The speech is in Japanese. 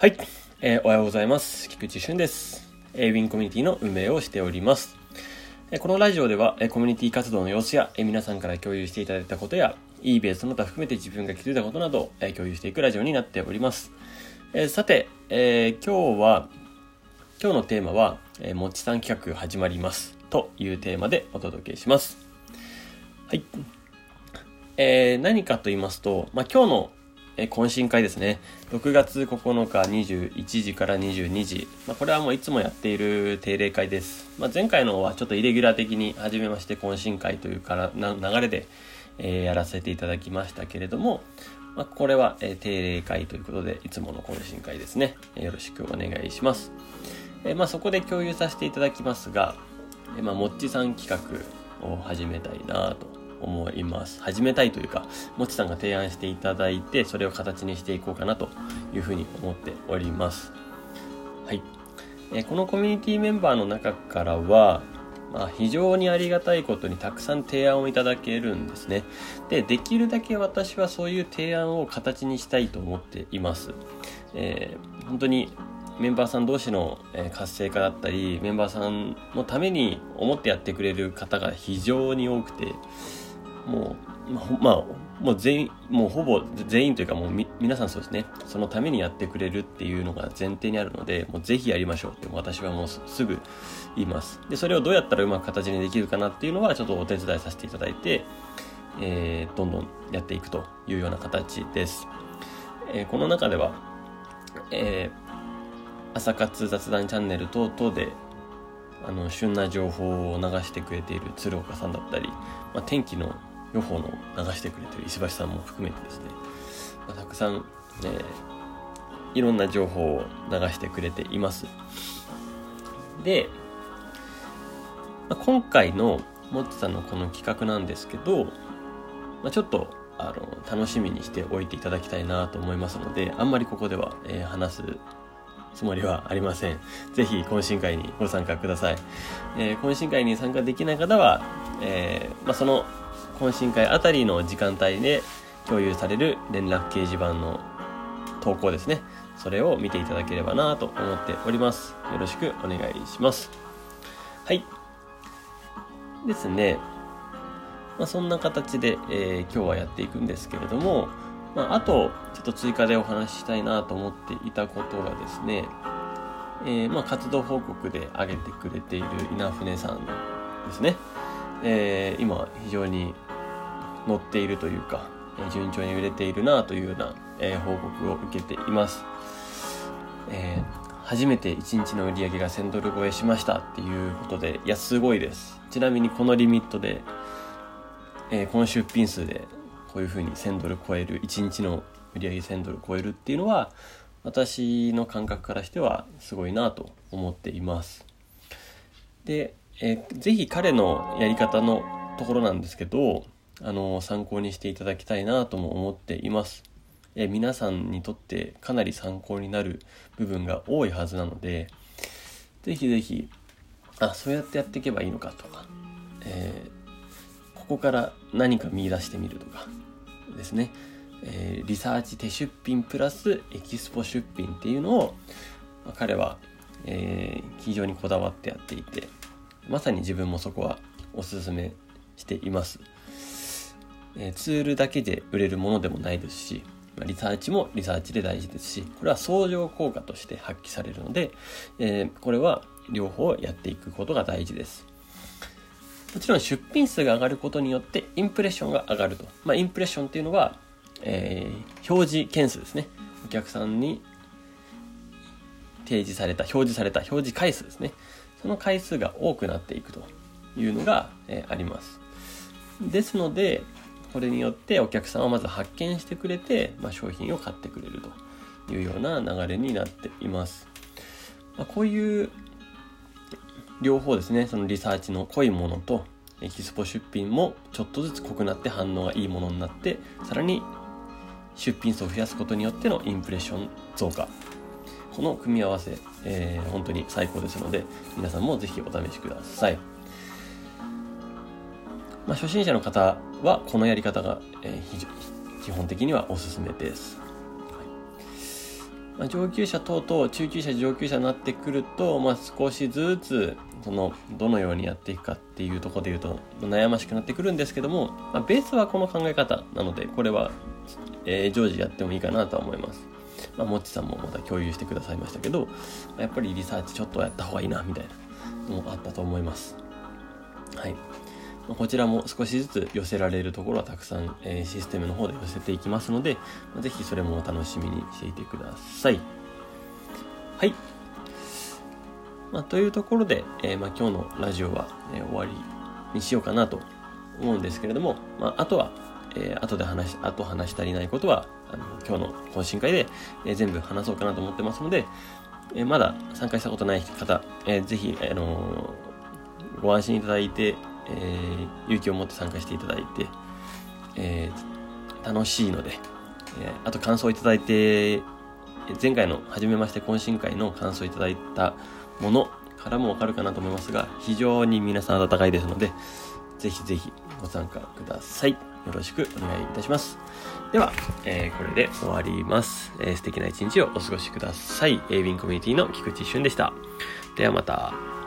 はい、えー、おはようございます。菊池俊です。えー、ウィンコミュニティの運営をしております。えー、このラジオでは、えー、コミュニティ活動の様子や、えー、皆さんから共有していただいたことや、e ベースの他含めて自分が気づいたことなど、えー、共有していくラジオになっております。えー、さて、えー、今日は、今日のテーマは、えー、もちさん企画始まりますというテーマでお届けします。はい。えー、何かと言いますと、まあ、今日のえ懇親会ですね。6月9日21時から22時。まあ、これはもういつもやっている定例会です。まあ、前回のはちょっとイレギュラー的に初めまして懇親会というからな流れで、えー、やらせていただきましたけれども、まあ、これは、え、定例会ということで、いつもの懇親会ですね。え、よろしくお願いします。えま、そこで共有させていただきますが、えま、もっちさん企画を始めたいなと思います。始めたいというか、もちさんが提案していただいて、それを形にしていこうかなというふうに思っております。はい。えこのコミュニティメンバーの中からは、まあ、非常にありがたいことにたくさん提案をいただけるんですね。で、できるだけ私はそういう提案を形にしたいと思っています。えー、本当にメンバーさん同士の活性化だったり、メンバーさんのために思ってやってくれる方が非常に多くて、もう、まあ、もう全員、もうほぼ全員というかもう皆さんそうですね、そのためにやってくれるっていうのが前提にあるので、もうぜひやりましょうって私はもうすぐ言います。で、それをどうやったらうまく形にできるかなっていうのはちょっとお手伝いさせていただいて、えー、どんどんやっていくというような形です。えー、この中では、えー、朝活雑談チャンネル等々であの旬な情報を流してくれている鶴岡さんだったり、まあ、天気の予報の流してくれてる石橋さんも含めてですね、まあ、たくさん、えー、いろんな情報を流してくれています。で、まあ、今回のモッツさんのこの企画なんですけど、まあ、ちょっとあの楽しみにしておいていただきたいなと思いますので、あんまりここでは、えー、話すつもりはありません。ぜひ懇親会にご参加ください。えー、懇親会に参加できない方は、えー、まあ、その懇親会あたりの時間帯で共有される連絡掲示板の投稿ですね。それを見ていただければなと思っております。よろしくお願いします。はい。ですね。まあ、そんな形で、えー、今日はやっていくんですけれども、まあ、あと、ちょっと追加でお話ししたいなと思っていたことがですね、えー、まあ、活動報告で挙げてくれている稲船さんですね。えー、今、非常に乗っているというか、え順調に売れているなというような、え、報告を受けています。えー、初めて1日の売り上げが1000ドル超えしましたっていうことで、いや、すごいです。ちなみにこのリミットで、えー、この出品数でこういうふうに1000ドル超える、1日の売り上げ1000ドル超えるっていうのは、私の感覚からしてはすごいなと思っています。で、えー、ぜひ彼のやり方のところなんですけど、あの、参考にしていただきたいなとも思っています。え、皆さんにとってかなり参考になる部分が多いはずなので、ぜひぜひ、あ、そうやってやっていけばいいのかとか、えー、ここから何か見出してみるとかですね、えー、リサーチ手出品プラスエキスポ出品っていうのを、まあ、彼は、えー、非常にこだわってやっていてまさに自分もそこはおすすめしています、え、ツールだけで売れるものでもないですしまリサーチもリサーチで大事ですしこれは相乗効果として発揮されるので、えこれは両方やっていくことが大事ですもちろん出品数が上がることによってインプレッションが上がると。まあ、インプレッションっていうのは、えー、表示件数ですね。お客さんに提示された、表示された表示回数ですね。その回数が多くなっていくというのが、えー、あります。ですので、これによってお客さんはまず発見してくれて、まあ、商品を買ってくれるというような流れになっています。まあ、こういう両方ですね、そのリサーチの濃いものと、エキスポ出品もちょっとずつ濃くなって反応がいいものになって、さらに出品数を増やすことによってのインプレッション増加。この組み合わせ、えー、本当に最高ですので、皆さんもぜひお試しください。まあ、初心者の方はこのやり方が、えー、非常基本的にはおすすめです。まあ、上級者等々中級者上級者になってくると、まあ、少しずつそのどのようにやっていくかっていうとこで言うと悩ましくなってくるんですけども、まあ、ベースはこの考え方なのでこれは、えー、常時やってもいいかなとは思います。まあ、もっちさんもまた共有してくださいましたけどやっぱりリサーチちょっとやった方がいいなみたいなのもあったと思います。はい。こちらも少しずつ寄せられるところはたくさん、えー、システムの方で寄せていきますので、ぜひそれもお楽しみにしていてください。はい。まあ、というところで、えー、まあ、今日のラジオは、えー、終わりにしようかなと思うんですけれども、まあ、あとは、えー、後で話し、あと話し足りないことは、あの、今日の懇親会で、えー、全部話そうかなと思ってますので、えー、まだ参加したことない方、えー、ぜひ、あのー、ご安心いただいて、えー、勇気を持って参加していただいて、えー、楽しいので、えー、あと感想をいただいて、前回の初めまして懇親会の感想をいただいたものからもわかるかなと思いますが、非常に皆さん温かいですので、ぜひぜひご参加ください。よろしくお願いいたします。では、えー、これで終わります、えー。素敵な一日をお過ごしください。エイビンコミュニティの菊池俊でした。ではまた。